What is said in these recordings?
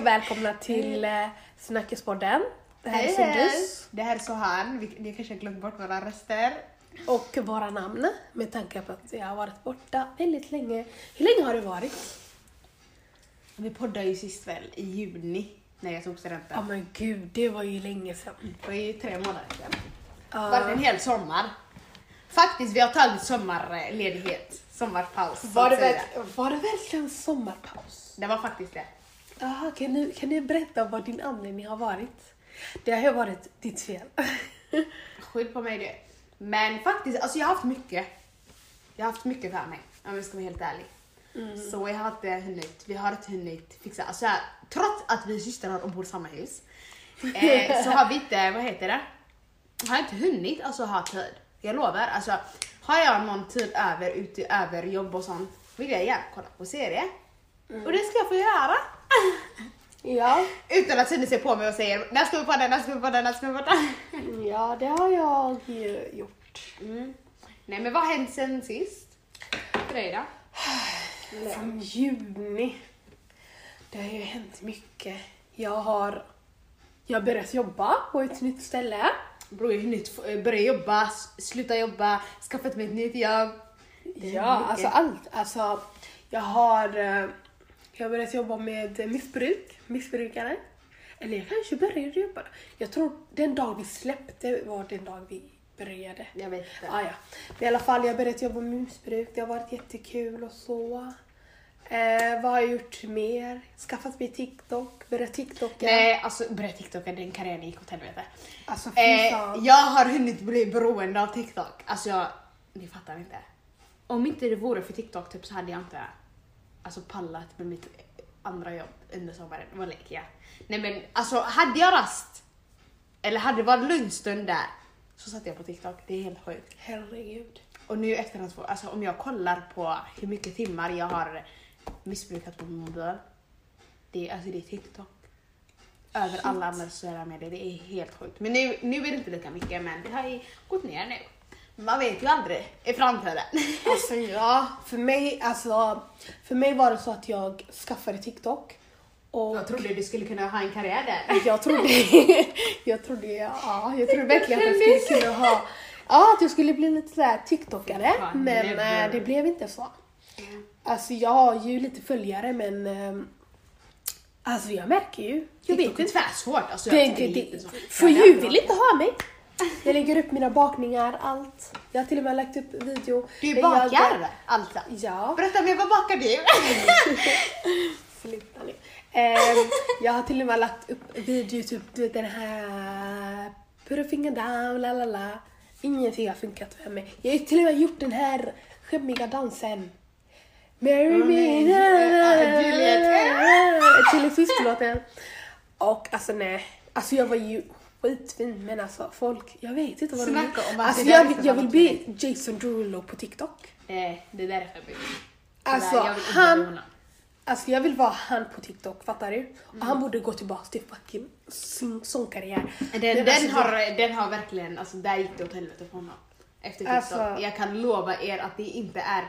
Och välkomna till eh, Snackespodden. Det här är Hej, Sundus Det här är Sohan. Vi, ni kanske har glömt bort våra röster. och våra namn med tanke på att jag har varit borta väldigt länge. Hur länge har det varit? Vi poddade ju sist väl i juni när jag tog Ja studenten. men gud, det var ju länge sedan. Det var ju tre månader sedan. Ja. Var det en hel sommar. Faktiskt, vi har tagit sommarledighet. Sommarpaus. var, det verk- var det verkligen sommarpaus? det var faktiskt det. Aha, kan, du, kan du berätta vad din anledning har varit? Det har ju varit ditt fel. Skyll på mig det. Men faktiskt, alltså jag har haft mycket. Jag har haft mycket för mig, om jag ska vara helt ärlig. Så jag har inte hunnit, vi har inte hunnit fixa, alltså trots att vi systrar och bor i samma hus, eh, så har vi inte, vad heter det? Har inte hunnit alltså ha tid. Jag lovar, alltså har jag någon tid över utöver jobb och sånt vill jag gärna kolla på serie. Och det ska jag få göra. Ja. Utan att Sunne ser på mig och säger när ska vi på den, när ska vi på den, när ska vi på den. ja, det har jag ju gjort. Mm. Nej men vad har hänt sen sist? För dig då? Från juni. Det har ju hänt mycket. Jag har, jag har börjat jobba på ett nytt ställe. Bror jag har hunnit f- börja jobba, sluta jobba, skaffat mig ett nytt jobb. Ja, mycket. alltså allt. Alltså, jag har, eh, jag har börjat jobba med missbruk, missbrukare. Eller jag kanske började jobba. Jag tror den dag vi släppte var den dag vi började. Jag vet inte. Ah, ja. Men i alla fall, jag har börjat jobba med missbruk. Det har varit jättekul och så. Eh, vad har jag gjort mer? Skaffat mig TikTok, börjat TikToka. Nej alltså börja TikToka, den karriären gick åt helvete. Alltså Eh, jag har hunnit bli beroende av TikTok. Alltså jag, ni fattar inte. Om inte det vore för TikTok typ så hade jag inte alltså, pallat med mitt andra jobb under sommaren. Vad leker jag? Nej men alltså hade jag rast, eller hade det varit lunchstund där, så satt jag på TikTok. Det är helt sjukt. Herregud. Och nu efteråt, alltså om jag kollar på hur mycket timmar jag har missbrukat på min mobil. Det är, alltså det är TikTok. Över Shit. alla andra sociala medier, det är helt sjukt. Men nu, nu är det inte lika mycket, men det har ju gått ner nu. Man vet ju aldrig i framtiden. Alltså ja, för mig, alltså, för mig var det så att jag skaffade TikTok. Och Jag trodde du skulle kunna ha en karriär där. jag trodde, jag trodde, ja, jag trodde verkligen att jag skulle kunna ha, ja att jag skulle bli lite sådär TikTokare. Men eh, det blev inte så. Alltså jag har ju lite följare men eh, Alltså jag märker ju, jag vet TikTok är inte. tvärsvårt. Alltså, Det, jag det, det, är för är vill inte ha mig. Jag lägger upp mina bakningar, allt. Jag har till och med lagt upp video. Du bakar jag- alltså? Ja. Berätta mer, vad bakar du? Sluta nu. Ehm, jag har till och med lagt upp video, typ du vet den här Put a finger down, la la la. Ingenting har funkat för mig. Jag har till och med gjort den här skämmiga dansen. Marry me, na. Chili Fisk-låten. Och alltså nej, alltså jag var ju skitfin men alltså folk, jag vet inte vad de Snacka om att Alltså det jag, där jag vill bli Jason Derulo på TikTok. Eh, det där är för mycket. Alltså inte han. Alltså jag vill vara han på TikTok, fattar du? Mm. Och han borde gå tillbaka till fucking sin sångkarriär. Den, Men den, alltså, har, den har verkligen, alltså där gick det åt helvete för honom. Efter TikTok. Alltså- jag kan lova er att det inte är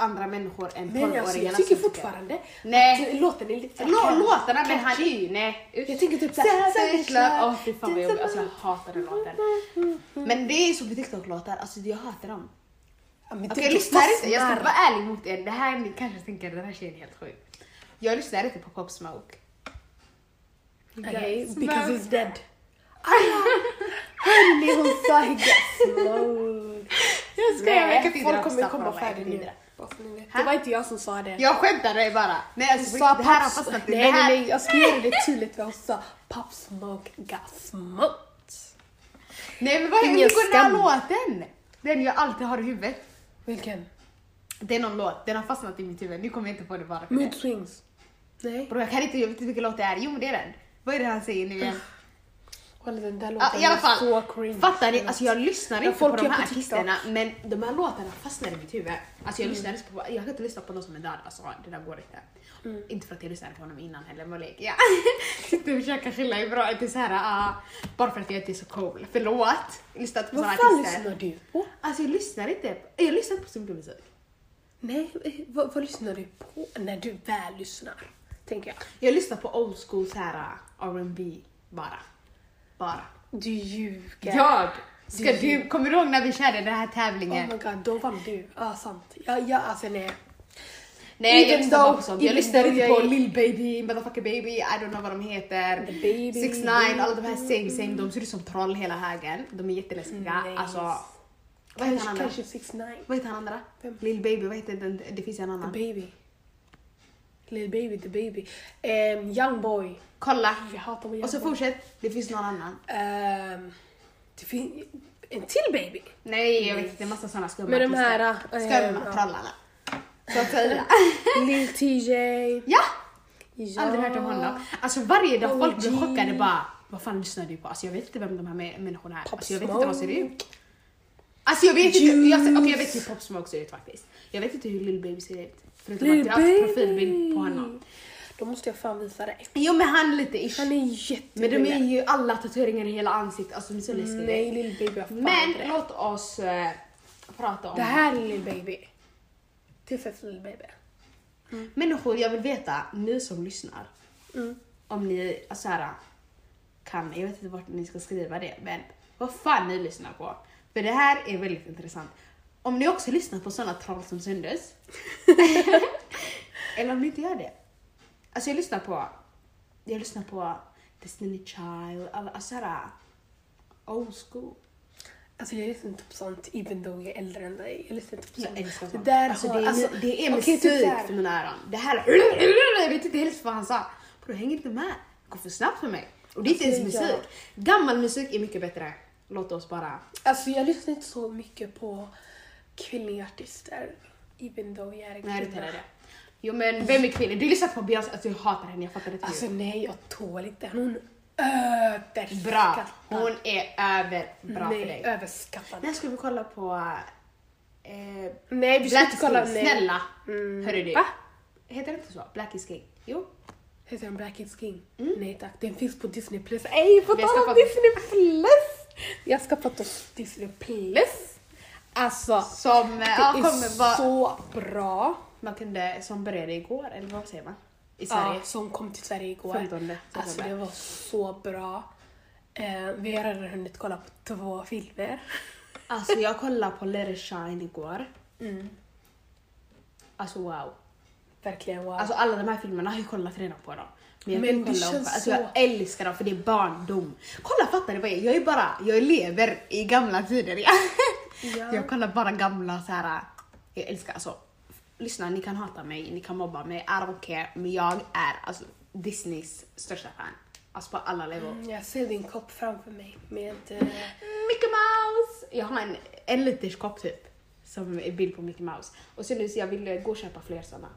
andra människor än Men alltså, 12-åringarna jag tycker fortfarande Nej. att låten är lite Lå, låtarna, men han är ju, nej. usch. Jag tänker typ såhär... Savage love. Åh fy fan vad jobbigt, alltså jag hatar den låten. Men det är så på TikTok-låtar, alltså jag hatar dem. Ja, Okej det jag lyssnar inte, jag ska vara ärlig mot er. Det här ni kanske tänker, den här tjejen är helt sjuk. Jag lyssnar inte på Pop Smoke. Smoke. because he's dead. Hörni, hon sa smoke. Jag skojar, jag folk kommer komma Snapchat, färdig Bara så ni vet. Det var inte jag som sa det. Jag skämtade bara. Nej alltså sa det här har fastnat i. nej, Det nej, här, nej, jag ska göra det tydligt för hon sa Pop Smoke got smoked. Nej men vad Ingen hur går den här låten? Den jag alltid har i huvudet. Vilken? Det är någon låt, den har fastnat i mitt huvud. Nu kommer jag inte på det bara för Mood det. Swings. Nej. Bro, jag kan inte, jag vet inte vilken låt det är. Jo men det är den. Vad är det han säger nu igen? Kolla den där låten Ja, I alla fall, så cringe. fattar ni? Alltså jag lyssnar inte på de är här på artisterna men de här låtarna fastnar i mitt huvud. Alltså jag Mm. lyssnar inte på, jag kan inte lyssna på någon som är död, alltså det där går inte. Mm. Inte för att jag lyssnade på honom innan heller, vad leker jag? Sitter och försöker skylla bra, inte såhär, ah, bara för att jag inte är så cool. Förlåt! På Vad fan artister. lyssnar du på? Alltså jag lyssnar inte, jag lyssnar på så mycket musik. Nej, eh, vad, vad lyssnar du på när du väl lyssnar? tänker jag. Jag lyssnar på old school så här uh, R&B bara. Bara. Du ljuger. Jag! Ska Du- du, kommer du ihåg när vi körde den här Oh tävlingen? my god, då vann du. Ja, sant. Ja, ja, alltså nej. Nej, Even jag lyssnar bara på sånt. Jag lyssnar inte på Lil Baby, Motherfucker Baby, I don't know vad de heter. The Baby, 6 9 alla de här same same, de ser ut som troll hela högen. De är jätteläskiga. Nice. Alltså, vad heter han andra? kanske 6 9 Vad heter han andra? Vem? Lil Baby, vad heter den? Det finns en The annan. baby. Little baby, the baby. Um, young boy. Kolla! Jag hatar young Och så boy. fortsätt, det finns någon annan. Ehm, det finns en till baby. Nej, jag vet inte, det är massa såna skumma Med de här, äh, Skumma ja. trollarna. Så att säga. Lil TJ. ja! Ja. Aldrig hört om honom. Alltså varje dag folk blir chockade bara vad fan lyssnar du på? Alltså jag vet inte vem de här mä- människorna är. Pop Alltså jag vet inte vad ser Smoke. ut. Alltså jag vet inte, jag, Juice. okej jag vet hur Pop Smoke ser ut faktiskt. Jag vet inte hur Lil Baby ser ut. Förutom att jag har haft profilbild på honom. Då måste jag fan visa dig. Jo men han är lite ish. Han är jätte Men de är ju alla tatueringar i hela ansiktet, alltså de är så läskiga. Nej, Lil baby har fan Men det. låt oss eh, prata om Det här är Lil baby. Tillsätt Lil baby. människor. Jag vill veta, ni som lyssnar, Mm. om ni så här, kan, jag vet inte vart ni ska skriva det, men vad fan ni lyssnar på. För det här är väldigt intressant. Om ni också lyssnar på såna troll som syndes. eller om ni inte gör det. Alltså jag lyssnar på, jag lyssnar på Destiny Child, alltså såhär old school. Alltså jag lyssnar inte på sånt even though jag är äldre än dig. Jag lyssnar inte på sånt. Jag älskar Det sånt. där alltså, har- det är, alltså, det är musik typ så här. för mina öron. Det här Jag vet inte helt vad han sa. Bro, hänger inte med. Det går för snabbt för mig. Och det är inte ens musik. jag- Gammal musik är mycket bättre. Låt oss bara... Alltså jag lyssnar inte så mycket på kvinnliga artister. Even though jag är en Nej, det kvinna. är det. Jo men vem är kvinna? Du lyssnar på Beyoncé, alltså jag hatar henne, jag fattar inte Alltså nej, jag tål inte. Hon överskattad. Bra! Hon är över bra nej, för dig. överskattad. När ska vi kolla på... Eh, Nej, vi ska inte is kolla. Nej. Snälla! Mm. Hörru du. Va? Heter det inte så? Black is King? Jo. Heter den Black Kids King? Nej tack, den finns på Disney+. Plus. Ey, på tal om Disney+! Plus! Vi har skaffat oss Disney+. Plus. Alltså, Som det ja, är vara... så bra. Man kunde, som började igår, eller vad säger man? I Sverige. Ja, som kom till Sverige igår. 15 Alltså det var så bra. Eh, vi har redan hunnit kolla på två filmer. Alltså jag kollade på Let it shine igår. Mm. Alltså wow. Verkligen wow. Alltså alla de här filmerna har jag kollat redan på dem. Men jag Men det känns om, alltså så- jag älskar dem för det är barndom. Kolla fattar ni vad jag är? Jag är bara, jag lever i gamla tider. Ja. Ja. Jag kollar bara gamla så här. jag älskar alltså. Lyssna, ni kan hata mig, ni kan mobba mig, I don't care. Men jag är alltså Disneys största fan. Alltså på alla level. Mm, jag ser din kopp framför mig med... Eh, Mickey Mouse! Jag har en, en liters kopp typ. Som är bild på Mickey Mouse. Och sen nu så jag ville gå och köpa fler såna.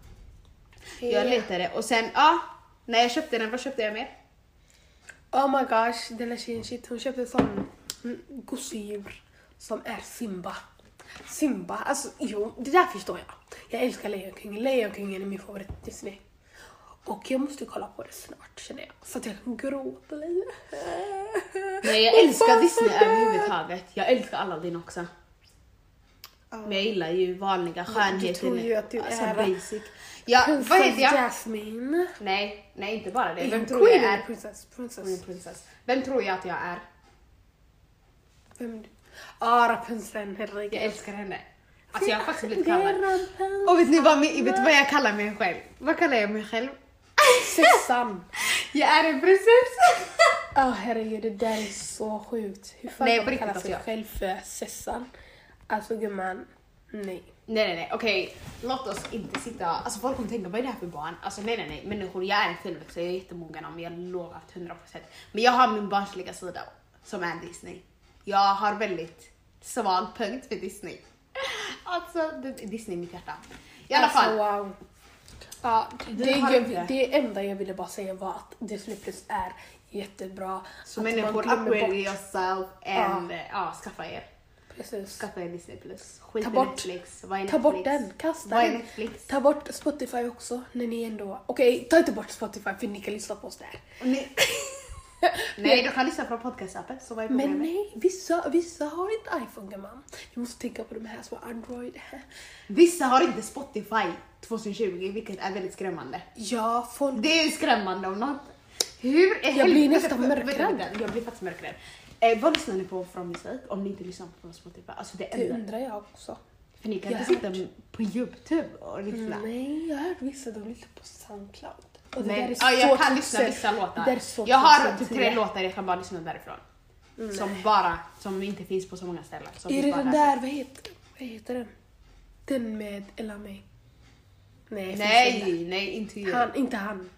Jag letade och sen, ja. när jag köpte den, vad köpte jag mer? Oh my gosh, den här tjejen shit, hon köpte sån mm, gosedjur som är Simba. Simba, alltså jo, det där förstår jag. Jag älskar Lejonkungen, Lejonkungen är min favorit Disney. Och jag måste kolla på det snart känner jag, så att jag kan gråta lite. Nej jag älskar Disney överhuvudtaget. Jag älskar Aladdin också. Men jag gillar ju vanliga skönheten. tror ju att du alltså är- basic. Ja, vad Princess heter jag? Jasmine. Nej, nej inte bara det. Vem hon tror queen jag är? princess? Princess. Hon är prinsess. Vem tror jag att jag är? Vem? Ah, Rapunzeln, herregud. Jag älskar henne. Alltså jag har faktiskt blivit kallad. Rapunzel. Och vet ni vad, vet vad jag kallar mig själv? Vad kallar jag mig själv? Sessan. Jag är en prinsess! Ja herregud, det där är så sjukt. Hur fan Nej, kan man kalla riktigt, sig alltså, själv för Sessan? Alltså gumman, nej. Nej nej nej, okej. Låt oss inte sitta... Alltså folk kommer tänka, vad är det här för barn? Alltså nej nej nej, människor, jag är en tillväxtare, jag är jättemogen om jag lovar till 100%. Men jag har min barnsliga sida som är Disney. Jag har väldigt svag punkt för Disney. Alltså det- Disney är mitt hjärta. I alla alltså, fall. wow. Ja, det, jag, det enda jag ville bara säga var att Disney Plus är jättebra. Så att människor, upgrade bort- yourself and ja. ja, skaffa er. Precis. Skaffa er Disney plus. Skit Ta i bort- Netflix. Vad är Ta Netflix? bort den, kasta den. Netflix? Ta bort Spotify också när ni ändå... Okej, ta inte bort Spotify för ni kan lyssna på oss där. Nej, du kan lyssna på podcastappen, så vad är Men nej, vissa, vissa har inte iPhone gumman. Vi måste tänka på de här som har Android. Vissa har inte Spotify 2020, vilket är väldigt skrämmande. Ja, folk... Det är skrämmande om något. Hur är Jag blir nästan mörkrädd. Jag blir faktiskt mörkrädd. Eh, vad lyssnar ni på från musik om ni inte lyssnar på Spotify? Alltså det Det undrar jag också. För ni kan Jag inte sitta på Youtube och lyssna. Nej, jag har hört vissa de lyssnar på Soundcloud. Och Men, ja, jag kan lyssna vissa låtar. Jag har typ 2010. tre låtar jag kan bara lyssna därifrån. Som bara, som inte finns på så många ställen. Som Är det den där. vad heter, vad heter den? Den med Ella May? Nej, Nej, nej, inte jag. Han, inte han.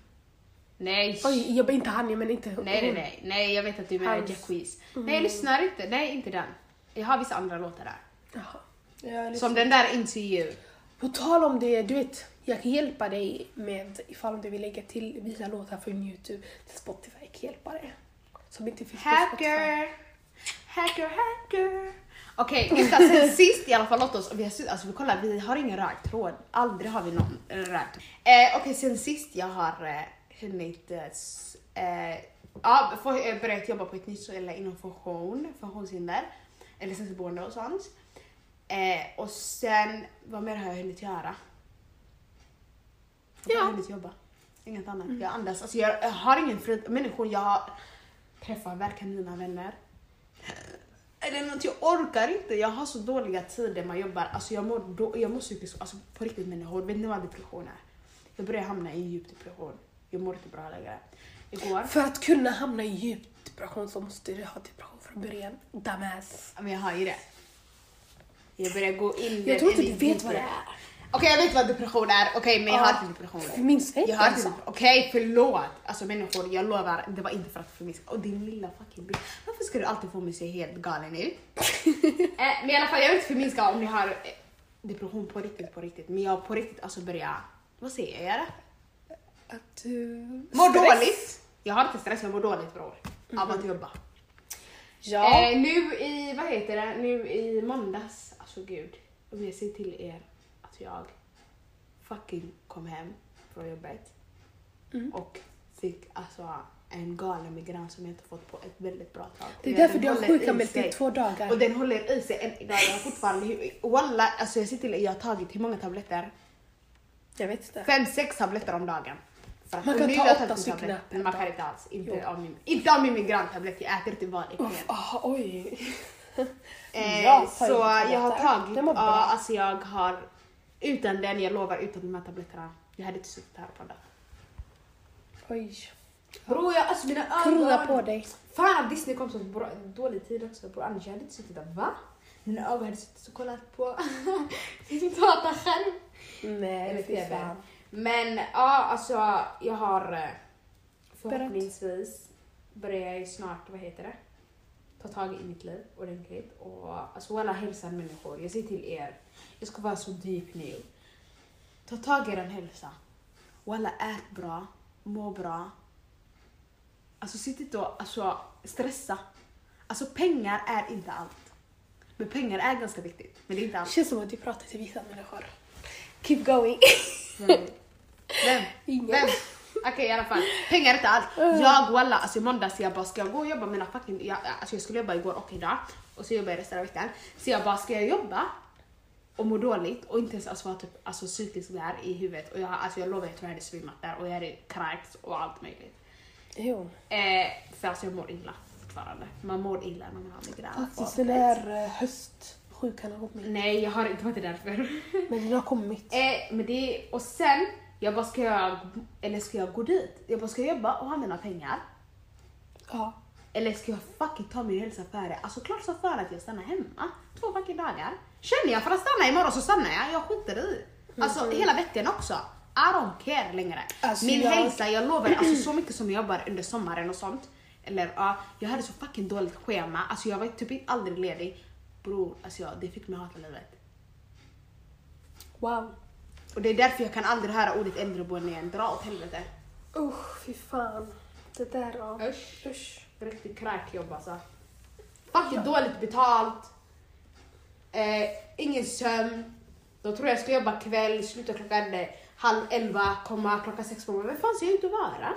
Nej. Oj, jag inte han, jag menar inte hon. Nej, nej, nej, nej, jag vet att du menar Jack Weeze. Nej, jag lyssnar inte. Nej, inte den. Jag har vissa andra låtar där. Jaha. Som den där Into You. På tal om det, du vet, jag kan hjälpa dig med ifall du vill lägga till vissa låtar från Youtube till Spotify. Jag kan hjälpa dig. Som inte finns på Spotify. Hacker! Hacker, hacker! Okej, vänta, sen sist i alla fall, låt oss, vi har, alltså vi kollar, vi har ingen röd tråd. Aldrig har vi någon eh, röd tråd. Eh, Okej, sen sist jag har eh, hunnit eh, eh, ja, få, eh, börjat jobba på ett nytt ställe inom funktion, funktionshinder, eller sensorboende och sånt. Eh, och sen, vad mer har jag hunnit göra? Jag Ja. hunnit jobba. Inget annat. Jag andas. Alltså jag, jag har ingen fri... Människor jag träffar verkar mina vänner. Eller något, jag orkar inte. Jag har så dåliga tider man jobbar. Alltså jag mår, då, jag mår psykiskt, alltså på riktigt människor. Vet ni vad depression är? Jag börjar hamna i djup depression. Jag mår inte bra längre. Igår, För att kunna hamna i djup depression så måste du ha depression från början. Dumbass. men jag har ju det. Jag börjar gå in Jag tror inte i du vet vad det är. Okej jag vet vad depression är, okej men jag Ja. har inte depression. Förminska inte Jag har alltså. inte, okej förlåt. Alltså människor, jag lovar, det var inte för att förminska. Och din lilla fucking bitch. Varför ska du alltid få mig att se helt galen ut? eh, men i alla fall, jag vill inte förminska om ni har eh, depression på riktigt, på riktigt. Men jag på riktigt alltså börjar, vad säger jag? Att du... Mår Stress. dåligt. Jag har inte stress, jag mår dåligt bror. Av att jobba. Ja. Eh, nu i, vad heter det, nu i måndags, alltså gud. Om jag säger till er att jag fucking kom hem från jobbet Mm. och fick alltså en galen migrän som jag inte fått på ett väldigt bra tag. Det är därför du har sjukanmält i två dagar. Och den håller i sig än idag. Jag har fortfarande, walla, alltså jag ser till jag har tagit hur många tabletter? Jag vet inte. Fem, sex tabletter om dagen. För Man kan ta åtta stycken Men man kan inte alls. Inte av min, inte av min migräntablett, jag äter inte vanligt mer. Ah, oj. Eh, Jag så jag har tagit, ja, alltså jag har, utan den, jag lovar, utan de här tabletterna, jag hade inte suttit här och poddat. Oj. Bror, jag, alltså mina ögon. Krya på dig. Fan att Disney kom så bra, dålig tid också bror, annars jag hade inte suttit där, va? Mina ögon hade suttit och kollat på sin dataskärm. Nej, fy fan. Men ja, alltså jag har eh, förhoppningsvis börjar jag snart, vad heter det, ta tag i mitt liv ordentligt. Och alltså alla hälsan människor, jag säger till er, jag ska vara så deep nu. Ta tag i er hälsa. Walla ät bra, må bra. Alltså sitt inte och alltså, stressa. Alltså pengar är inte allt. Men pengar är ganska viktigt, men det är inte allt. Känns som att du pratar till vissa människor. Keep going. Vem? Vem? Ingen. Vem? Okej i alla fall, pengar är inte allt. Jag walla, alltså i måndags jag bara ska jag gå och jobba mina fucking, jag, alltså jag skulle jobba igår och idag och så jobbar jag resten av veckan. Så jag bara, ska jag jobba och må dåligt och inte ens alltså, vara typ, alltså, psykiskt där i huvudet och jag, alltså, jag lovar jag tror jag hade svimmat där och jag hade kräkts och allt möjligt. Jo. Eh, för alltså jag mår illa fortfarande. Man mår illa när man har migrän. Faktiskt den där eh, höstsjukan har kommit. Nej jag har inte varit därför. Men den har kommit. Eh, men det, och sen, jag bara ska jag, eller ska jag gå dit? Jag bara ska jag jobba och ha mina pengar? Ja. Eller ska jag fucking ta min hälsa före? Alltså klart så för att jag stannar hemma två fucking dagar. Känner jag för att stanna imorgon så stannar jag, jag skiter i. Alltså hela veckan också. I don't care längre. Alltså, min jag- hälsa, jag lovar, alltså så mycket som jag jobbar under sommaren och sånt. Eller ja, jag hade så fucking dåligt schema. Alltså jag var typ aldrig ledig. Bror, alltså ja, det fick mig hata livet. Wow. Och det är därför jag kan aldrig höra ordet äldreboende igen. Dra åt helvete. Usch, fy fan. Det där ja. Usch. Usch. Riktigt kräkjobb alltså. Fucking dåligt betalt. Eh, ingen sömn. Då tror jag ska jobba kväll, sluta klockan eh, halv elva, komma klockan sex på morgonen. Vem fan ska jag ut och vara?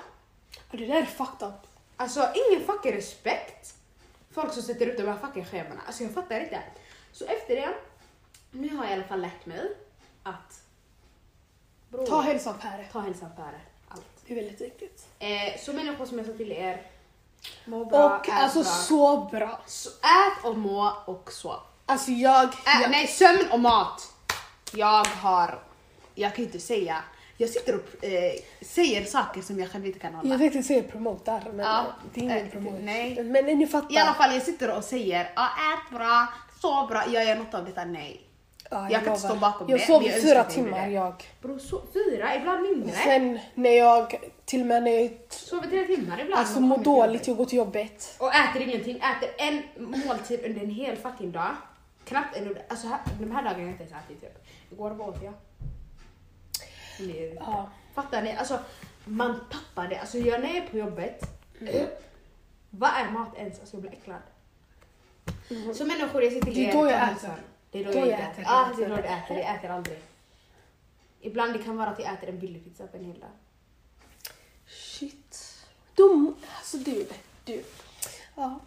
Det där är fucked up. Alltså ingen fucking respekt. Folk som sätter upp de här fucking schemana. Alltså jag fattar inte. Så efter det, nu har jag i alla fall lärt mig att bror, Ta hälsan före. ta hälsan före allt. Det är väldigt viktigt. Eh, så människor som jag sa till er, må bra, Och ät alltså bra. så bra. Så ät och må och sov. Alltså jag... Ä, jag Nej, sömn och mat. Jag har, jag kan inte säga, jag sitter och eh, säger saker som jag själv inte kan hålla. jag tänkte säga promotar men Ja. det är ingen Eh, promotion. nej. Men ni fattar. I alla fall jag sitter och säger, ja ät bra, sov bra, jag gör något av detta, nej. Ja, jag kan inte stå bakom jag det, sov jag fyra att jag timmar jag. Bro, så, fyra, ibland mindre. Sen när jag, till och med när jag Sover tre timmar ibland. alltså mår dåligt, jag går till jobbet. Och äter ingenting, äter en måltid under en hel fucking dag. Knappt en alltså här, de här dagarna har jag inte ens ätit typ. Igår vad åt jag? Ja. Fattar ni? Alltså man tappar det. Alltså jag när jag är på jobbet, vad är mat ens? Alltså jag blir äcklad. Så människor, jag till Det är då jag äter. Det är då, Då jag jag inte äter. äter. Ja, det är då du äter. Jag äter aldrig. Ibland det kan vara att jag äter en billig pizza på en hel dag. Shit. De, alltså du, du. Ja.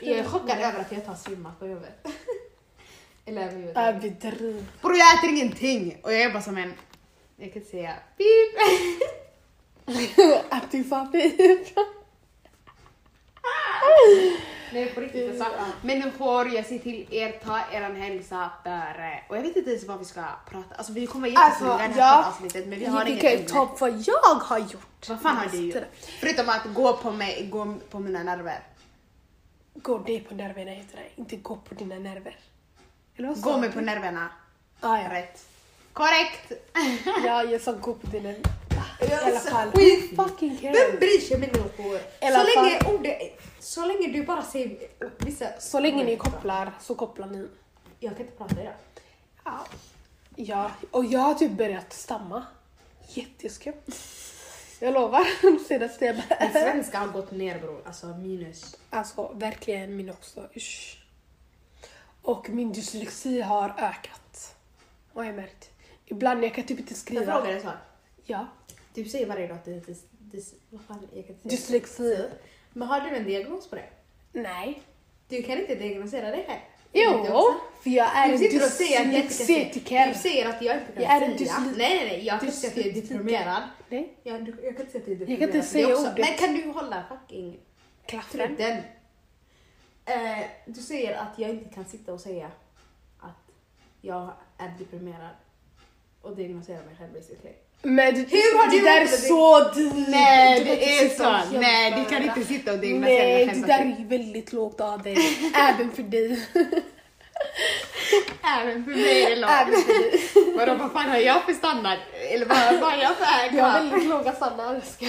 Jag är chockad över att jag tar svimmat på jobbet. Eller gör jag? Överdriv. Bror jag äter ingenting och jag jobbar som en, jag kan inte säga pip. Att du fan pip. Nej på riktigt alltså. Människor, jag säger till er, ta eran hälsa före. Och jag vet inte ens vad vi ska prata, alltså vi kommer vara Alltså, det här ja. poddavsnittet men vi har Vi inget kan ju ämne. ta upp vad jag har gjort. Vad fan har du gjort? Förutom att gå på mig, gå på mina nerver. Gå dig på nerverna heter det, inte gå på dina nerver. Gå mig på nerverna. Ah, ja. Rätt. Korrekt! ja, jag sa gå på dina... I Jag alla fall, who fucking Vem cares? bryr sig människor? I alla Så länge ordet, så länge du bara säger vissa... Så länge ni kopplar så kopplar ni. Jag kan inte prata idag. Ja. ja. Och jag har typ börjat stamma. Jätteskumt. Jag lovar, senaste jag Min svenska har gått ner bror, alltså minus. Alltså verkligen min också. Usch. Och min dyslexi har ökat. Har jag märkt. Ibland jag kan typ inte Jag skriva. frågar en sak. Ja. Du säger varje dag att du heter dys, vad fan, jag kan inte säga. Dyslexi. Men har du en diagnos på det? Nej. Du kan inte diagnosera det här. Jo, för jag är Du en jag dyslektiker. Du säger att jag inte kan Jag är en säga. Nej nej nej, jag kan inte säga att jag är deprimerad. Nej, Jag, jag kan inte säga att jag är Jag deprimerad. kan inte säga ordet. Men kan du hålla fucking klaffen. Eh, du säger att jag inte kan sitta och säga att jag är deprimerad och diagnosera mig själv basically. Men Hur har det du där är det? så dyrt. Nej, det är så. Nej, du kan inte sitta och dig Nej, det där är väldigt lågt av dig. Även för dig. Även för mig är det lågt. Vadå, vad fan har jag för standard? Eller vad, vad har jag för Du har krav? väldigt låga standarder. ska-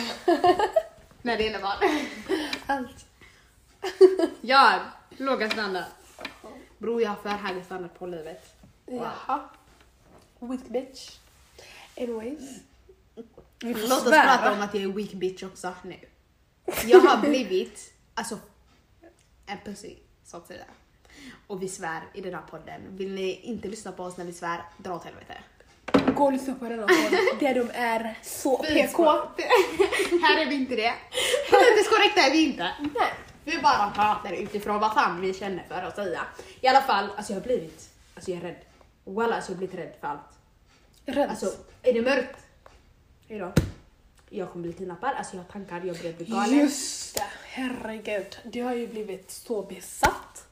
När det är vad? Allt. Ja, låga standard. Bror, jag har för hög standard på livet. Jaha. Weak bitch. Anyways. Vi får Låt oss svära. prata om att jag är weak bitch också nu. Jag har blivit, alltså, en pussy, så att säga. Och vi svär i den här podden. Vill ni inte lyssna på oss när vi svär, dra åt helvete. Gå och lyssna på denna podd där de är så PK. Här är vi inte det. Politiskt korrekta är vi inte. Nej. Vi bara pratar utifrån vad fan vi känner för att säga. I alla fall, alltså jag har blivit, alltså jag är rädd. Walla, alltså jag har blivit rädd för allt. Rädd. Alltså, är det mörkt? Hejdå. Jag kommer bli kidnappad, alltså jag har tankar, jag börjar bli galen. Just det, herregud. Du har ju blivit så besatt.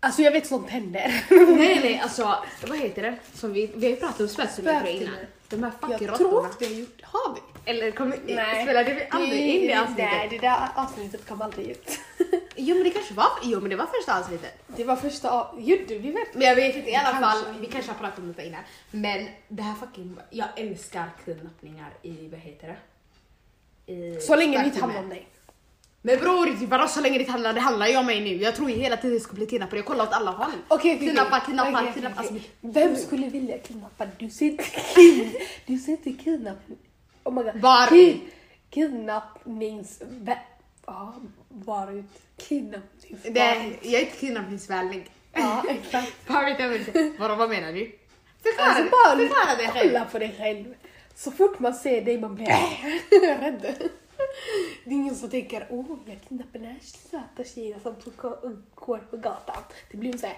Alltså jag vet sånt händer. Nej nej, alltså vad heter det? Som vi, vi har ju pratat om Spökstunnor. innan. De här fucking Jag tror råttorna. att vi har gjort Har vi? Eller kommer, spelade vi aldrig in det avsnittet? Nej, det där avsnittet kom aldrig ut. Jo men det kanske var, jo men det var första avsnittet. Det var första av... Gjorde vi verkligen? Men jag vet inte, i alla Kanske. fall, vi kanske har pratat om detta innan. Men det här fucking, jag älskar kidnappningar i, vad heter det? I Så länge vi inte handlar om dig. Men bror, vadå så länge det handlar, det handlar ju om mig nu. Jag tror hela tiden jag ska bli kidnappad, jag kollar åt alla håll. Okej, okej, Kidnappa, okej. kidnappa, okej, kidnappa. okej. Alltså, Vem skulle vilja kidnappa? Du ser inte. Du ser inte kidnappning... Oh my god. Var Kid... Kidnappnings... Ja, var ut. Kidnappnings... det, jag är inte kidnappningsvänlig. Ja, exakt. Vad vet jag inte. Vadå, vad menar du? Förklara, Alltså bara förklara dig själv. kolla på dig själv. Så fort man ser dig man blir rädd. Det är ingen som tänker åh, jag kidnappar den här söta tjejen som går- går på gatan. Det blir så här,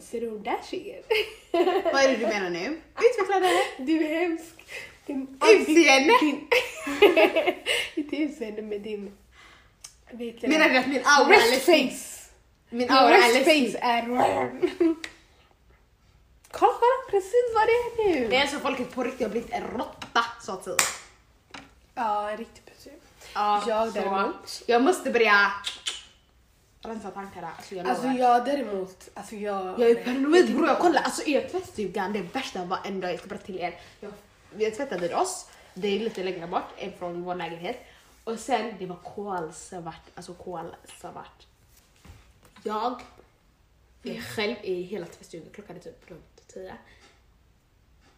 ser du den där tjejen? Vad är det du menar nu? Utveckla det. Du är hemsk. Din Utseende? Din, inte utseende, men din... Vet Menar du att min aura är Rest face. Min aura läskig. face är... Kolla, precis vad det är nu. Det är så folket på riktigt har blivit en råtta så att säga. Ja, riktigt precis. Ja, Jag däremot. Jag måste börja rensa tankarna. Alltså jag Alltså jag däremot, alltså jag... Jag är paranoid bror, jag kollar alltså er tvättstugan, det värsta var en dag, jag ska berätta till er. Jag, vi tvättade oss, det är lite längre bort än från vår lägenhet. Och sen, det var kolsvart, alltså kolsvart. Jag är själv i hela tvättstugan, klockan är typ runt tio.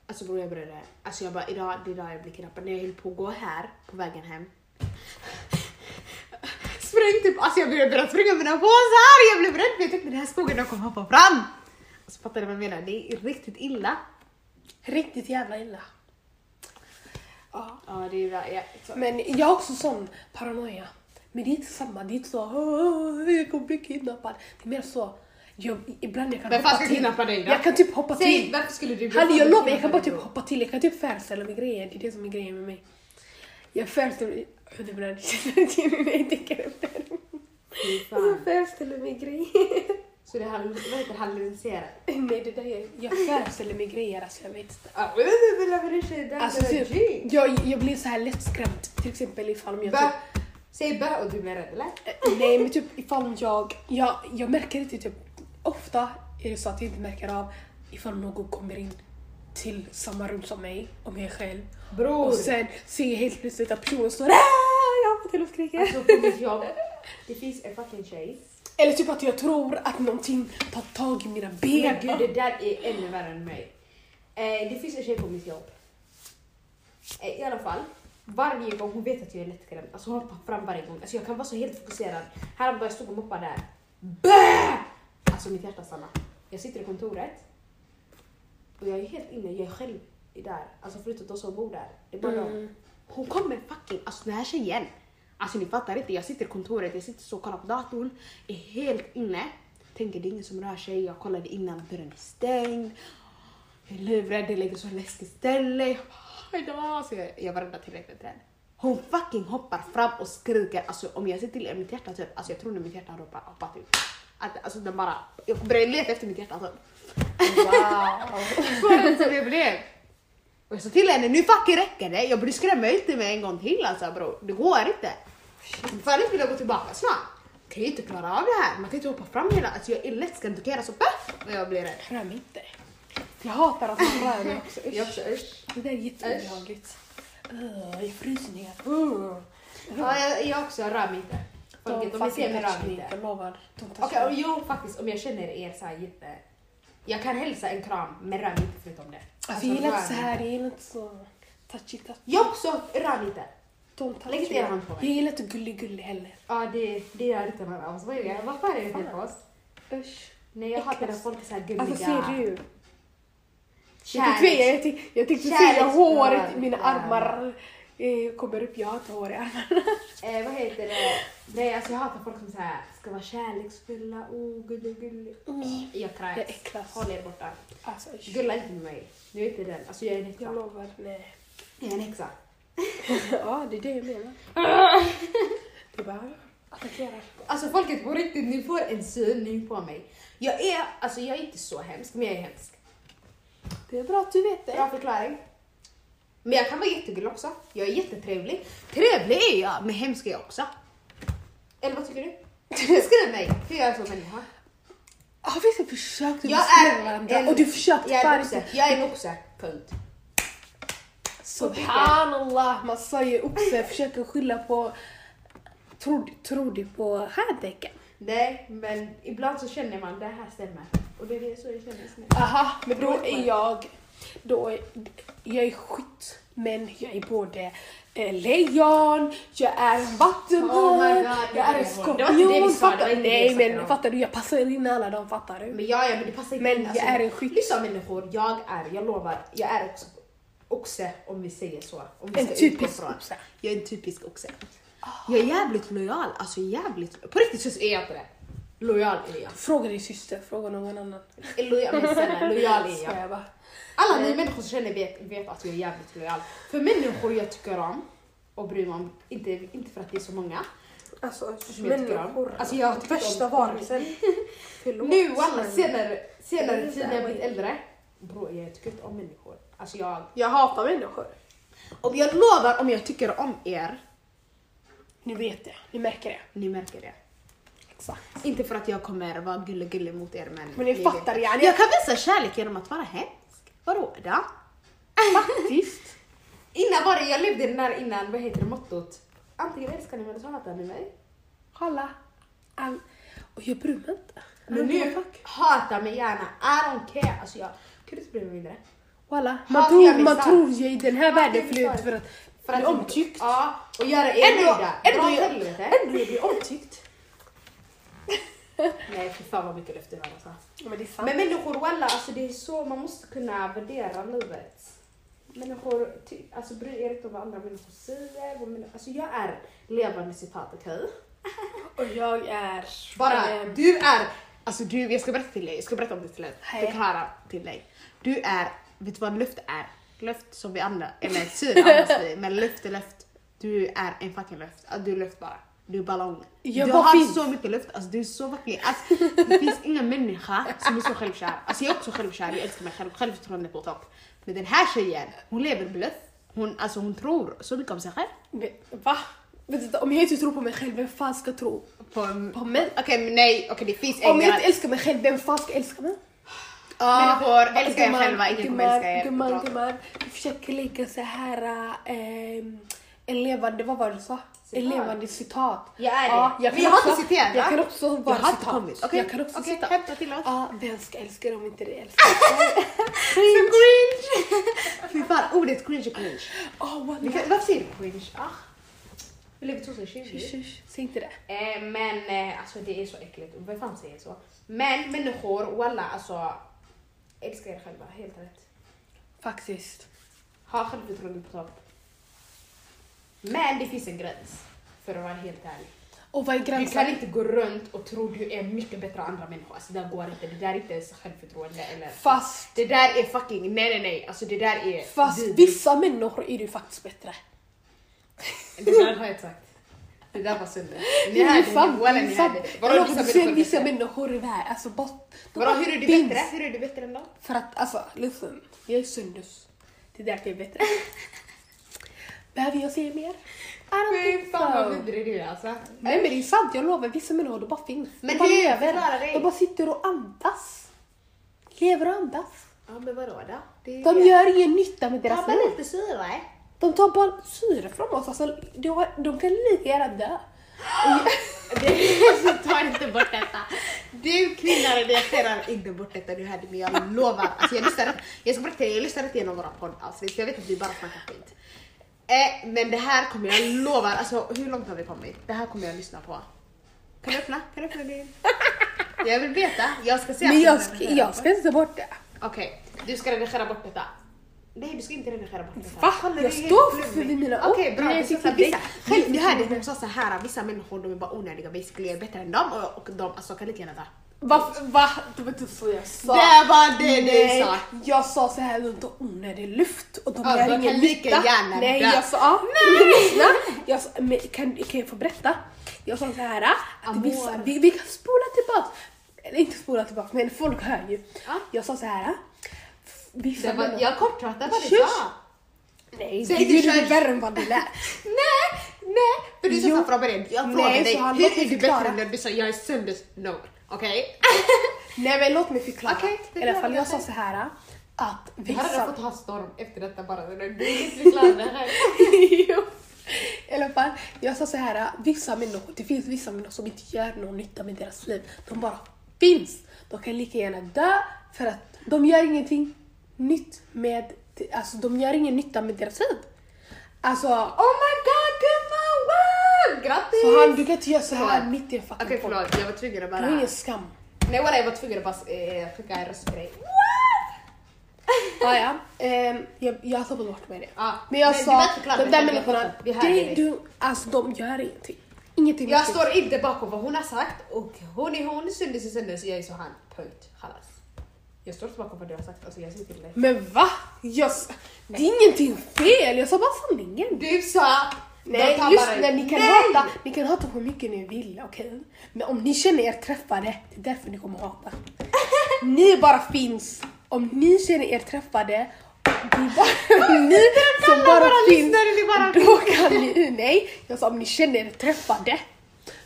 Alltså bror jag började, alltså jag bara idag, det är idag jag blir kidnappad. När jag höll på att gå här på vägen hem. Spräng typ, alltså jag började börja springa med mina påsar, jag blev rädd för jag tänkte den här skogen de kommer hoppa fram. Alltså fattar du vad jag menar? Det är riktigt illa. Riktigt jävla illa. Ja. Ja det är ja, så. Men jag har också sån paranoia. Men det är inte samma, det är inte så "Åh, jag kommer bli kidnappad. Det är mer så, jag, ibland jag kan Vem hoppa ska till. kidnappa dig då? Jag kan typ hoppa Säg, till. varför skulle du bli Hallå jag lovar, jag kan bara typ hoppa till. Jag kan typ föreställa mig grejer. Det är det som är grejen med mig. Jag föreställer mig... Det blir jag tänker efter. Jag mig grejer. Så det är hall- vad heter hallucinerat? Nej, det där är, jag föreställer mig grejer, alltså jag vet inte. Jag väl inte, Alltså typ, typ. jag, jag blir så här lättskrämd till exempel ifall om jag typ, Säg bä och du blir rädd eller? eh, nej men typ ifall jag, jag, jag märker inte typ, ofta är det så att jag inte märker av ifall någon kommer in till samma rum som mig, om jag är själv. Bror. Och sen ser jag helt plötsligt att personen står "Ah!" jag till och skriker. Alltså jobb, det finns en fucking tjej. Eller typ att jag tror att någonting tar tag i mina Men ben. gud det där är ännu värre än mig. Eh, det finns en tjej på mitt jobb. Eh, I alla fall, varje gång hon vet att jag är lättskrämd, alltså hon hoppar fram varje gång. Alltså jag kan vara så helt fokuserad. Häromdagen jag stod och moppade där. Bä! Alltså mitt hjärta stannade. Jag sitter i kontoret och jag är helt inne, jag är själv där. Alltså förutom de som bor där. Det är bara Mm. de. Hon kommer fucking, alltså den här tjejen. Alltså ni fattar inte, jag sitter i kontoret, jag sitter så och kollar på datorn, är helt inne. Tänker det är ingen som rör sig, jag kollade innan att dörren är stängd. Jag är livrädd, det ligger så läskigt ställe. Jag bara. Alltså jag, jag var rädd tillräckligt rädd. Hon fucking hoppar fram och skriker, alltså om jag ser till er, mitt hjärta typ, alltså jag tror när mitt hjärta har hoppat, hoppat ut. Att, alltså den bara, jag började leta efter mitt hjärta typ. Wow. Så rädd som jag blev. Och jag sa till henne, nu fucking räcker det. Jag blir skrämma ut med en gång till alltså bro. Det går inte. Fan inte vill jag gå tillbaka snart. Jag kan ju inte klara av det här. Man kan inte hoppa fram hela, alltså jag är lättskrämd. Du kan göra så baff och jag blir rädd. Rör mig inte. Jag hatar att man rör mig också. Jag Usch. också, usch. Det där är jätteobehagligt. Uh, jag fryser ner. Uh. Ja, jag, jag också, rör mig inte. Folket, om ni ser mig, rör mig inte. Jag lovar. De Okej, och jo faktiskt om jag känner er så här jätte... Jag kan hälsa en kram, men rör mig inte förutom det. Alltså, jag gillar inte så här, jag gillar inte så touchy touchy. Jag också, rör mig inte. Touch Lägg er hand på mig. Jag gillar inte gullig gullig heller. Ja, det, det gör inte någon av oss. Vad är det? Vad fan är det fel på oss? Usch. Nej, jag hatar när folk är så här gulliga. Alltså ser du? Jag Kärleks- jag tänkte, jag tänkte säga håret i mina armar eh, kommer upp. Jag inte hår i armarna. Eh, vad heter det? Nej, alltså jag hatar folk som så här ska vara kärleksfulla. Oh, gullig, gullig. Mm. Jag Jag kräks. äcklas. Håll er borta. Alltså. Gulla inte med mig. Jag är inte den. Alltså jag är en häxa. Jag lovar, nej. Jag är en häxa. Ja, det är det jag menar. Du bara attackerar. Alltså folket på riktigt, ni får en syning på mig. Jag är, alltså jag är inte så hemsk, men jag är hemsk. Det är bra att du vet det. Bra förklaring. Men jag kan vara jättegullig också. Jag är jättetrevlig. Trevlig är jag, men hemsk är jag också. Eller vad tycker du? Skriv mig, hur jag är som människa. Har vi så försökt att Jag beskriva varandra och du försökte Jag är fan inte. Jag är en oxe, punkt. Subhanallah, man säger oxe, försöker skylla på... Tror, tror du på härtecken? Nej, men ibland så känner man det här stämmer. Och det är så jag känner just nu. Aha, men då är jag... Då är, jag är skytt, men jag är både eh, lejon, jag är en Oh jag är en skorpion. Fattar, det nej, men fattar du? Jag passar in i alla de, fattar du? Men ja, ja, men det passar inte Men in, alltså. jag är en skytt. Vissa människor, jag är, jag lovar, jag är också oxe om vi säger så. Om vi En ska typisk oxe. Jag är en typisk oxe. Jag är jävligt lojal, alltså jävligt På riktigt så är jag inte det. Lojal är jag. Fråga din syster, fråga någon annan. Lojal, men snälla, lojal är jag. Alla ni människor som känner vet, vet att jag är jävligt lojal. För människor jag tycker om och bryr mig om, inte, inte för att det är så många. Alltså, Som jag tycker om. människor. Alltså, jag tycker Värsta varelsen. Nu alla senare, senare tid när jag blivit äldre. Bror jag tycker inte om människor. Alltså jag, Jag hatar människor. om jag lovar om jag tycker om er, Ni vet det, ni märker det. ni märker det. Exakt. Inte för att jag kommer vara gullig mot er men... Men ni fattar yani. Jag kan visa kärlek genom att vara hemsk. Vadå då? Faktiskt. Innan var det, jag levde den där innan, vad heter det, mottot? Antingen älskar ni mig eller så hatar ni mig. Kolla. All... Och jag bryr mig inte. Men nu, hata mig gärna, I don't care. Alltså jag kunde inte bry mig mindre. Walla, man, tror, man tror ju i den här världen för att För att bli omtyckt. Ja, och göra er Ändå, nöjda. ändå, ändå jag blir omtyckt. Nej fy fan vad mycket löften jag har alltså. Men det är sant. Men människor walla, alltså det är så man måste kunna värdera livet. Människor, alltså bry er inte om vad andra människor säger. Människor, alltså jag är levande citat, okej? Och jag är... Bara, ehm, du är, alltså du, jag ska berätta till dig, jag ska berätta om det till dig, förklara till dig. Du är, vet du vad luft är? Luft som vi andra, eller syre andas vi, men luft är luft. Du är en fucking luft, alltså, du är luft bara. Du är ballong. Jag du har finns. så mycket luft, alltså du är så vacker. Alltså, det finns ingen människa som är så självkär. Alltså jag är också självkär, jag älskar mig själv, självförtroende på topp. Men den här tjejen, hon lever bluff. Hon, alltså hon tror så mycket om sig själv. men, Va? Vet du, om jag inte tror på mig själv, vem fan ska tro På, på mig? Okej men nej, okej det finns en Om jag inte älskar mig själv, vem fan ska älska mig? Människor va- älskar er själva, ingen kommer älska er. Gumman, gumman. Vi försöker leka så här ehm, en levande, vad var det du sa? En levande citat. Jag är det. Ja, Men kan jag har också- inte citerat, Jag kan också vara Jag citat. Okej, Jag kan också okej, citat. hämta till oss. Ja, vem ska älska dig om inte det älskar Så cringe! Fy fan, ordet cringe är cringe. Oh, Varför säger du cringe? Ah. Vi lever 2020. Shush, shush, Säg inte det. Eh, men eh, alltså det är så äckligt. Vem fan säger så? Men människor, walla alltså. Älskar er själva, helt rätt. Faktiskt. Ha självförtroende på topp. Men det finns en gräns. För att vara helt ärlig. Och vad är Du gränsen? kan inte gå runt och tro du är mycket bättre än andra människor. Alltså det går inte. Det där är inte ens självförtroende eller... Fast, Det där är fucking, nej nej nej. Alltså det där är... fast vissa människor är du faktiskt bättre. Det där har jag sagt. Det där Det det är ni sant. hörde. Vadå, Vadå du vissa människor i världen, alltså bort. Vadå hur är du finns. bättre? Hur är du bättre än dem? För att alltså, listen. Jag är sundus. Det är därför jag är bättre. Behöver jag säga mer? Fy fan vad vidrig du är alltså. Nej men det är sant, jag lovar. Vissa människor de bara finns. Men de bara hur? lever. Dig. De bara sitter och andas. Lever och andas. Ja men vadå då? Det De gör ingen nytta med deras Tappa liv. lite syre. De tar bara syre från oss. Alltså, de, har, de kan lika gärna dö. Det- Ta inte bort detta. Du kvinna redigerar inte bort detta du hörde men jag lovar. Alltså jag lyssnade, jag ska berätta jag lyssnade inte igenom våra poddavsnitt för jag vet att vi bara snackar skit. Eh, men det här kommer jag lovar, alltså hur långt har vi kommit? Det här kommer jag lyssna på. Kan du öppna? Kan du öppna din? Jag vill veta, jag ska se Men jag du ska, jag ska inte ta bort det. Okej, du ska redigera bort detta. Nej du ska inte redigera bort detta. Va? Jag det är står för mina Okej ord. bra, jag du sa vissa, det- själv, hörde hon sa så här, vissa människor de är bara onödiga basically, jag är bättre än dem och, och de alltså, kan lika gärna dö. Va? va? Det var inte så jag sa. Det var det du sa. jag sa så här, de tar onödig luft och de gör ingen lika gärna Nej, jag sa, ja, lyssna. Jag sa, men kan, kan jag få berätta? Jag sa så här, att vissa, vi, vi kan spola tillbaka. Eller inte spola tillbaka, men folk hör ju. Ja. Jag sa så här. Vissa Det var, jag kortpratade vad du sa. Nej, Säg du gjorde det värre än vad det lät. Nej, nej. För du sa från början, jag Nej, frågade dig hur är du bättre än den? Du sa jag är sönder... No. Okej? Nej men låt mig förklara. Okej, I alla fall jag sa så här att Vi hade vissa... fått ha storm efter detta bara. Du vill inte förklara det här. I alla fall, jag sa så här, vissa människor, det finns vissa människor som inte gör någon nytta med deras liv. De bara finns. De kan lika gärna dö för att de gör ingenting nytt med, alltså de gör ingen nytta med deras liv. Alltså, Oh my god gumman! Wow! Grattis! så han, du kan inte göra så här mitt i en fucking Okej podd. förlåt, jag var tvungen att Du har ingen bara... skam. Nej walla jag var tvungen att bara eh, skicka en röstgrej. Ah, ja. Ehm, jag, jag har tappat bort mig det. Ja, Men jag men sa, de där människorna, det, du, alltså de gör ingenting. Ingenting Jag står inte bakom vad hon har sagt och hon är hon, Sundis är Sundis, jag är så han. Punkt. Halas. Jag står bakom vad du har sagt, alltså jag säger till dig. Men va? Jag, det är ingenting fel, jag sa bara sanningen. Du sa... Nej, just bara- när ni kan Nej! hata, ni kan hata hur mycket ni vill, okej? Men om ni känner er träffade, det är därför ni kommer hata. ni bara finns. Om ni känner er träffade, det är bara ni som bara våra finns. bara Då kan ni, nej, jag sa om ni känner er träffade,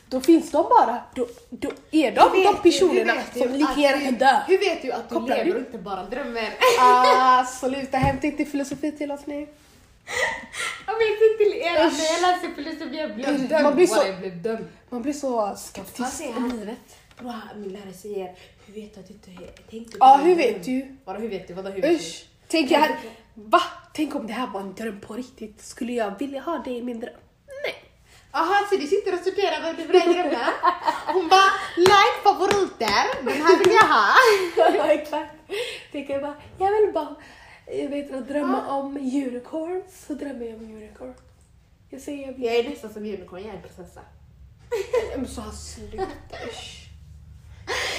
då finns de bara, då, då är de Hur de vet du- personerna du som lika att gärna du- kan dö. Hur vet du att du Kopplar lever du? och inte bara drömmer? Ah, sluta, hämta inte filosofi till oss nu. Jag vet inte till er när jag läser filosofi jag blev dömd. man blir så- bara jag blev dömd. Man blir så Vad skeptisk säger om han? livet. Bra, min lärare säger, hur vet du att du inte tänkte Ja, hur vet dröm?" du? Vadå hur vet du? Vadå hur vet Usch! Tänk, jag va? Tänk om det här var en dröm på riktigt. Skulle jag vilja ha det i min dröm? Nej. Aha, så du sitter och sorterar vad du vill drömma? Hon bara, like favoriter, den här vill jag ha. ja, exakt. Tänk jag bara, jag vill bara jag vet, att drömma om unicorns. Så drömmer jag om unicorn. Jag säger jag vill... Jag är nästan som unicorn, jag är en prinsessa. Men så sluta, usch.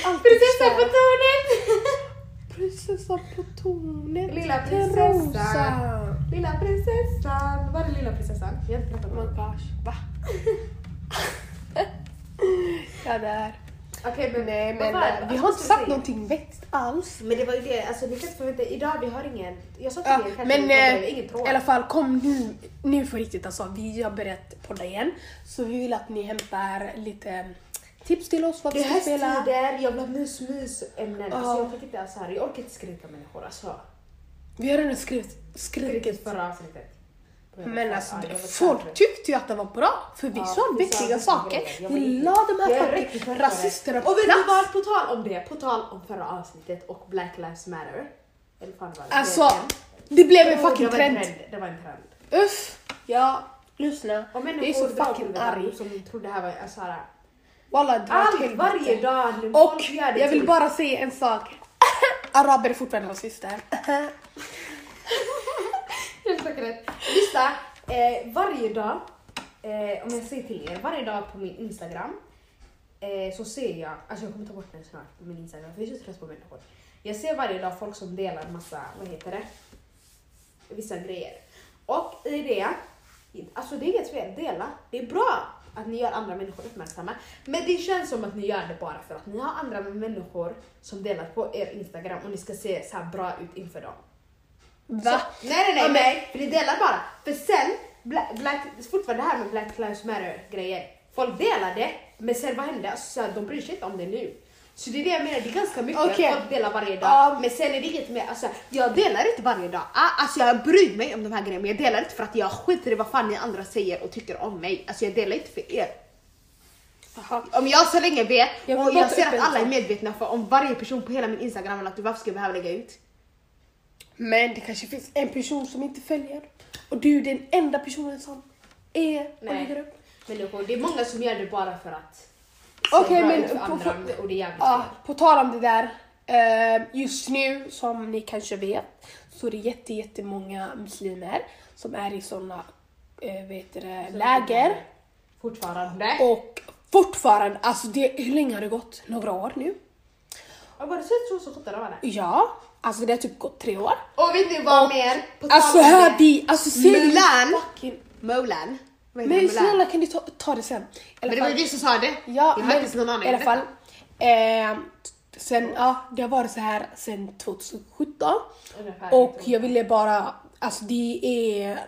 Alltid Prinsessan på tornet! Prinsessan på tornet. Lilla prinsessan. Lilla prinsessan. Var är lilla prinsessan? Jag har inte honom. gosh, va? ja, där. Okej men, Nej, men eh, vi har inte sagt någonting vettigt alls. Men det var ju det, alltså ni kan inte förvänta idag vi har ingen, jag sa till Ja, er kanske men vi eh, har ingen tråd. i alla fall kom nu, nu för riktigt alltså. Vi har börjat podda igen. Så vi vill att ni hämtar lite tips till oss vad det vi är ska spela. hösttider, jag vill ha mus-mus-ämnen. Ja. Alltså jag tycker inte så här, jag orkar inte skrika människor alltså. Vi har redan skrivit, Skrikit förra avsnittet. Men alltså, Ja, folk tyckte ju att det var bra. För vi Ja, sa vettiga saker. Vi la de här är fucking trött på det. rasisterna på Och vet du plats. vad, på tal om det, på tal om förra avsnittet och Black Lives Matter. Eller fan det. Alltså, det blev en fucking det trend. trend. Det var en trend. Uff, ja, lyssna. Och Jag är så fucking arg. som trodde det här var så här. Walla, Allt varje dag. nu Och jag vill bara säga en sak. Araber är fortfarande rasister. Helt säkert. Lyssna, eh, varje dag, eh, om jag säger till er, varje dag på min Instagram eh, så ser jag, alltså jag kommer ta bort den snart på min Instagram för jag är så trött på människor. Jag ser varje dag folk som delar massa, vad heter det, vissa grejer. Och i det, alltså det är inget fel, dela. Det är bra att ni gör andra människor uppmärksamma. Men det känns som att ni gör det bara för att ni har andra människor som delar på er Instagram och ni ska se så bra ut inför dem. Va? Så, nej nej nej, nej, för ni delar bara. För sen, Black, Black, fortfarande det här med Black Lives Matter grejer. Folk delade, men sen vad hände? Alltså, så de bryr sig inte om det nu. Så det är det jag menar, det är ganska mycket. Okej. Folk delar varje dag. Ja. Men sen är det inget mer, alltså, jag delar inte varje dag. Ah, Alltså jag bryr mig om de här grejerna, men jag delar inte för att jag skiter i vad fan ni andra säger och tycker om mig. Alltså jag delar inte för er. Jaha. Om jag så länge vet Jag och jag ser att alla är medvetna för om varje person på hela min Instagram ut, varför ska jag behöva lägga ut? Men det kanske finns en person som inte följer. Och du är den enda personen som är och Nej. lägger upp. Människor, det är många som gör det bara för att Okej, bra men på- på- och det är jävligt fel. på tal om det där. eh, just nu, som ni kanske vet, så är det jätte, jättemånga muslimer som är i såna uh, vet det, läger. Fortfarande. Och fortfarande, alltså det, hur länge har det gått? Några år nu? Så så. Ja, alltså det har typ gått tre år. Och vet ni vad Och- mer? På Alltså hör vi, alltså ser Mulan. fucking... Molan. Men snälla kan du ta, ta det sen? Men det var ju du som sa det. Ja, jag har men inte någon aning i alla fall. Eh, sen, ja, det har varit så här sen 2017. Ungefär, Och jag ville bara, alltså det är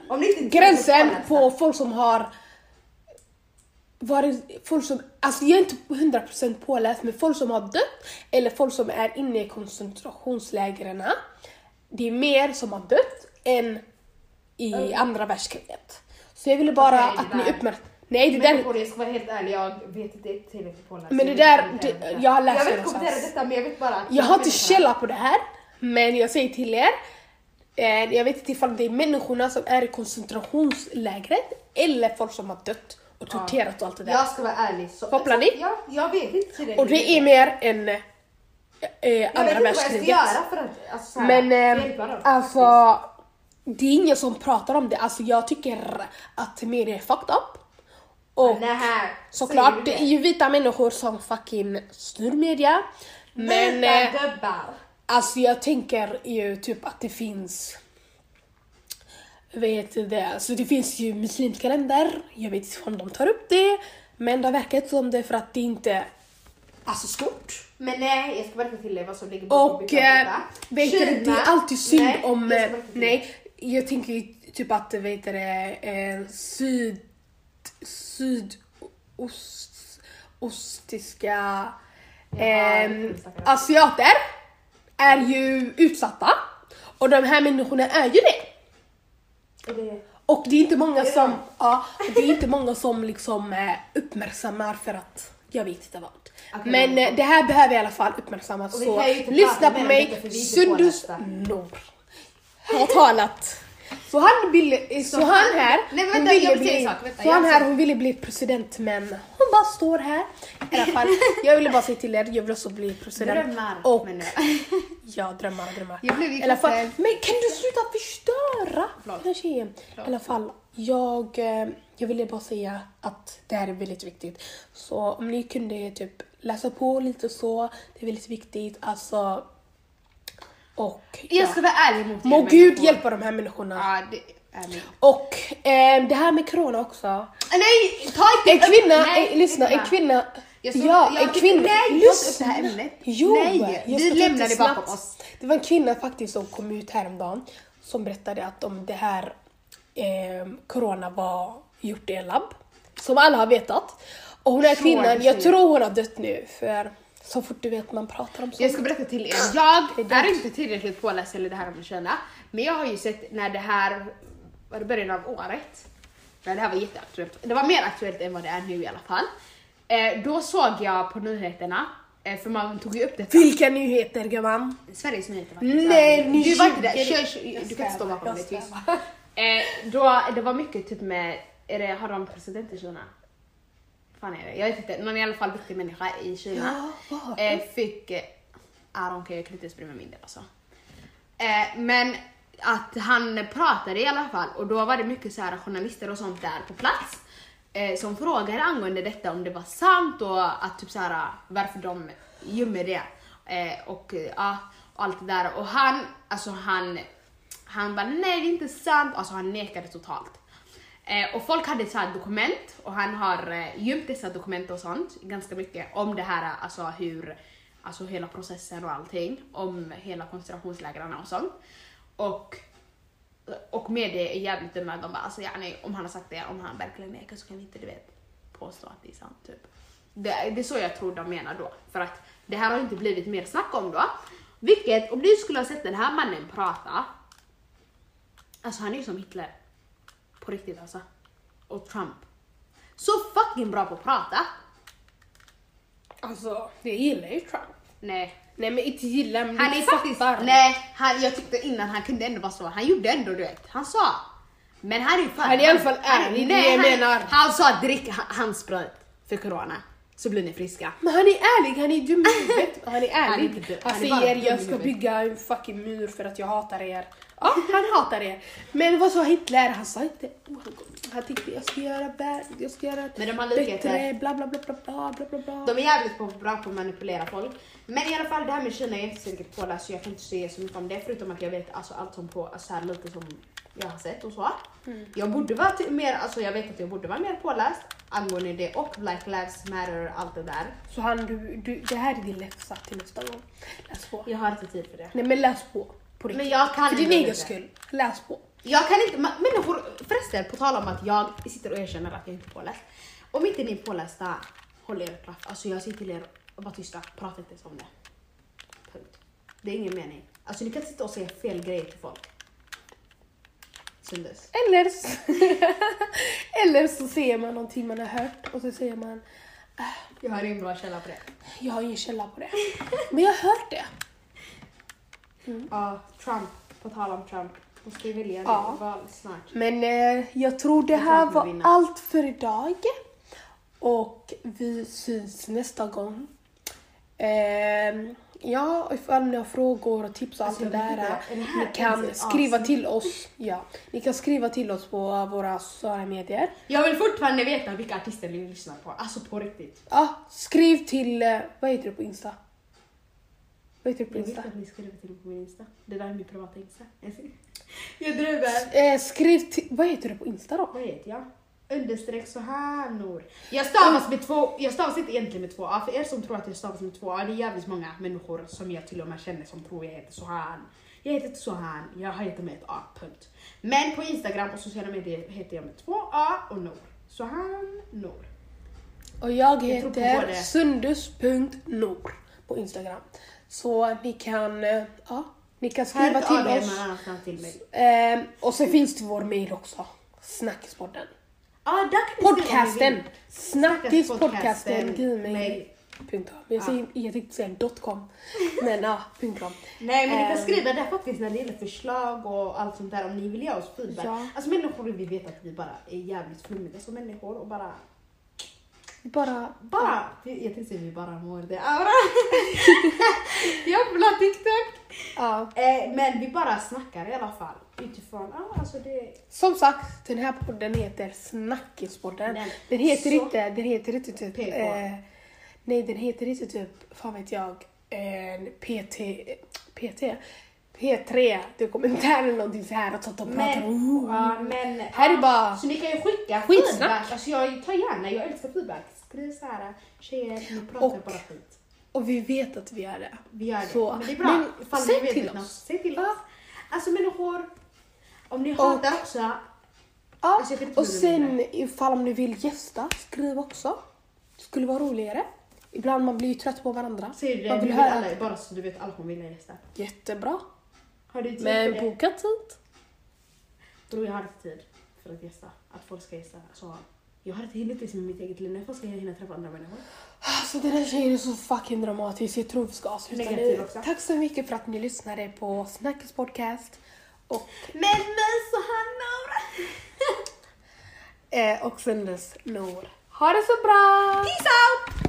gränsen på folk som har varit, folk som, alltså jag är inte 100% påläst, men folk som har dött eller folk som är inne i koncentrationslägren. Det är mer som har dött än i andra världskriget. Så jag ville bara det att ni uppmärksammar Nej, det där, jag ska vara helt ärlig, jag vet inte tillräckligt påläst. Men det Jag där- det- jag har läst Jag det vet kommentera detta men jag vet bara Jag har inte källa på det här, men jag säger till er. Eh, jag vet inte ifall det är människorna som är i koncentrationslägret eller folk som har dött och torterats och allt det där. Jag ska vara ärlig. Så, Kopplar ni? Ja, jag vet inte tillräckligt. Och det är mer en eh, Jag vet andra inte vad jag ska världskriget. göra för att alltså, här, Men eh, hjälpa dem. alltså, det är ingen som pratar om det. Alltså jag tycker att media är fucked up. Och här, såklart, det du är ju vita människor som fucking styr media. Men eh, Vita gubbar. alltså jag tänker ju typ att det finns vet du det, alltså det finns ju muslimska länder, jag vet inte om de tar upp det, men det verkar inte som det för att det inte är alltså stort. Men nej, jag ska berätta till dig vad som ligger bakom Och eh, gubbar. vet du, det är alltid synd Nej, om, eh, nej, jag tänker ju typ att vet du, det, eh, syd, sydost, ostiska Ja, eh, asiater är ju utsatta och de här människorna är ju det. Och det är inte många som, ja, det är inte många som liksom eh, uppmärksammar för att jag vet inte vad. Men eh, det här behöver i alla fall uppmärksammas så lyssna på mig, Sundus pålästa. Har talat. Så han ville, så, Så han här, Nej, men hon vänta, ville bli, sak, vänta, så han här hon ville bli president men hon bara står här. I alla fall, jag ville bara säga till er, jag vill också bli president. Drömmar. Och Men, Ja, drömmar, drömmar. Jag blev I alla fall, men kan du sluta förstöra? Förlåt. I alla fall, jag, eh, jag ville bara säga att det här är väldigt viktigt. Så om ni kunde typ läsa på lite så, det är väldigt viktigt. Alltså, och ja. jag ska vara ärlig mot er Må människor. Gud hjälpa de här människorna. Ja, det är min. Och eh, det här med corona också. Ah, Nej, ta inte En kvinna, nej, en, lyssna, en kvinna. Jag ska- ja, jag en kvinna. nej, inte upp det här ämnet. Jo, Nej, jag vi lämnar det bakom oss. Det var en kvinna faktiskt som kom ut häromdagen som berättade att om det här eh, corona var gjort i en labb. Som alla har vetat. Och hon är kvinnan, jag tror hon har dött nu för så fort du vet man pratar om sånt. Jag ska berätta till er. Jag Det är inte tillräckligt påläst eller det här med Kina. Men jag har ju sett när det här var det början av året. När det här var jätteaktuellt. Det var mer aktuellt än vad det är nu i alla fall. Eh, då såg jag på nyheterna, eh, för man tog ju upp detta. Vilka nyheter gumman? Sveriges nyheter. Nej, ni Du var inte där. Kör, kör, du kan inte stå bakom Jag mig tyst. Eh, då, det var mycket typ med, är det, har de president i Kina? Fan är det? Jag vet inte, någon i alla fall viktig människa i Kina Ja, eh, fick, I don't care, jag kan inte ens bry mig mindre alltså. Eh, men att han pratade i alla fall och då var det mycket så här journalister och sånt där på plats eh, som frågade angående detta om det var sant och att typ så här varför de gömmer det eh, och ja, allt det där och han, alltså han, han bara nej det är inte sant, alltså han nekade totalt. Eh, och folk hade så här dokument och han har eh, gömt dessa dokument och sånt ganska mycket om det här, alltså hur, alltså hela processen och allting, om hela koncentrationslägren och sånt. Och, och media är jävligt dumma, de bara alltså ja, nej, om han har sagt det, om han verkligen nekar så kan vi inte du vet påstå att det är sant typ. Det, det är så jag tror de menar då, för att det här har inte blivit mer snack om då. Vilket, om du skulle ha sett den här mannen prata, alltså han är ju som Hitler. På riktigt alltså. Och Trump. Så fucking bra på att prata. Alltså, jag gillar ju Trump. Nej. Nej men inte gillar men Han är faktiskt, nej, han, jag tyckte innan han kunde ändå vara så, han gjorde ändå du vet, han sa. Men han är ju fan, Han är i alla fall ärlig, det är jag han, menar. Han sa drick ha- handsprit för corona, så blir ni friska. Men han är ärlig, han är dum i huvudet. Han är Han är ärlig. inte dum, Han han är säger jag ska huvudet." bygga en fucking mur för att jag hatar er. Ja, han hatar er. Men vad sa Hitler? Han sa inte han, tänkte jag ska göra bä- jag ska göra Men de har likheter. bättre, bla bla bla bla bla bla bla bla. De är jävligt på, bra på att manipulera folk. Men i alla fall det här med Kina är jag inte säkert påläst så jag kan inte säga så mycket om det förutom att jag vet alltså, allt som på, alltså, här, lite som jag har sett och så. Mm. Jag borde vara mer, alltså jag vet att jag borde vara mer påläst angående det och Black Lives Matter allt det där. Så han, du, du, det här är din läxa till nästa gång. Läs på. Jag har inte tid för det. Nej men läs på. På riktigt. Men jag kan För din egen skull. Läs på. Jag kan inte, människor, förresten på tal om att jag sitter och erkänner att jag inte är påläst. Om inte ni är pålästa, håll er klaff. Alltså jag säger till er, var tysta, prata inte ens om det. Punkt. Det är ingen mening. Alltså ni kan sitta och säga fel grejer till folk. Syndes. Eller, eller så säger man någonting man har hört och så säger man Jag har ingen bra källa på det. jag har ingen källa på det. Men jag har hört det. Ja, Trump. På tal om Trump. Hon ska ju välja Ja. val snart. Men eh, jag tror det här var vinner. allt för idag. Och vi syns nästa gång. Eh, ja, ifall ni har frågor och tips och allt Alltså, det där. det Ni kan skriva avsnitt? till oss. Ja, ni kan skriva till oss på våra sociala medier. Jag vill fortfarande veta vilka artister ni lyssnar på. Alltså på riktigt. Ja, skriv till, eh, vad heter du på Insta? Vad heter du på Jag vet att ni skriver till mig på min Insta. Det där är min privata Insta. Jag drömmer. Eh, skriv till, vad heter du på Insta då? Vad heter jag? Understreck Sohanor. Jag stavas med två, jag stavas inte egentligen med två A. För er som tror att jag stavas med två A, det är jävligt många människor som jag till och med känner som tror jag heter Sohan. Jag heter inte Sohan, jag heter med ett A, punkt. Men på Instagram och sociala medier heter jag med två A och Nor. Sohan Nor. Och jag Jag tror på heter både. sundus.nor på Instagram. Så ni kan, eh, ja, ni kan skriva till oss. till. Eh, och så finns det vår mail också. Snackispodden. Ja, ni Podcasten. vill. Snackispodcasten. Mail. Gmail.com. Jag, säger, jag tänkte säga .com. Men ja, .com. Nej men ni kan Ehm. skriva där faktiskt när det gäller förslag och allt sånt där om ni vill ge oss feedback. Ja. Alltså människor vi vet att vi bara är jävligt flummiga som människor och bara, Bara, bara, jag tänkte säga vi bara mår det. Jävla TikTok! ja. Eh, men vi bara snackar i alla fall utifrån, ja alltså det, Som sagt, den här podden heter Snackispodden. Nej, Den heter inte, den heter inte typ... Eh, nej, den heter inte typ, fan vet jag, en PT, PT, P3 dokumentär eller någonting så här och sånt och pratar men, om... ja, men Här är bara... Så ni kan ju skicka feedback, alltså jag tar gärna, jag älskar feedback. Skriv så här, tjejer ni pratar Och- bara skit. Och vi vet att vi gör det. Vi gör det. Så, men det är bra. men ifall säg till något. oss. Säg till Ja. oss. Alltså människor, om ni hatar också, Ja, Alltså, och det sen ifall om ni vill gästa, skriv också. Skulle vara roligare. Ibland man blir ju trött på varandra. säg det, man vi vill vill höra. alla, bara så du vet alla kommer vilja gästa. Jättebra. Har du tid Men för det? boka tid. Bror jag har inte tid för att gästa, att folk ska gästa. Så jag har inte hunnit liksom med mitt eget liv, när folk ska jag hinna träffa andra människor? Alltså den här tjejen är så fucking dramatisk. Jag tror vi ska avsluta nu. också. Tack så mycket för att ni lyssnade på Snackis podcast. Och, Men men så Hanna! eh, och Sundes Nor. Ha det så bra! Peace out!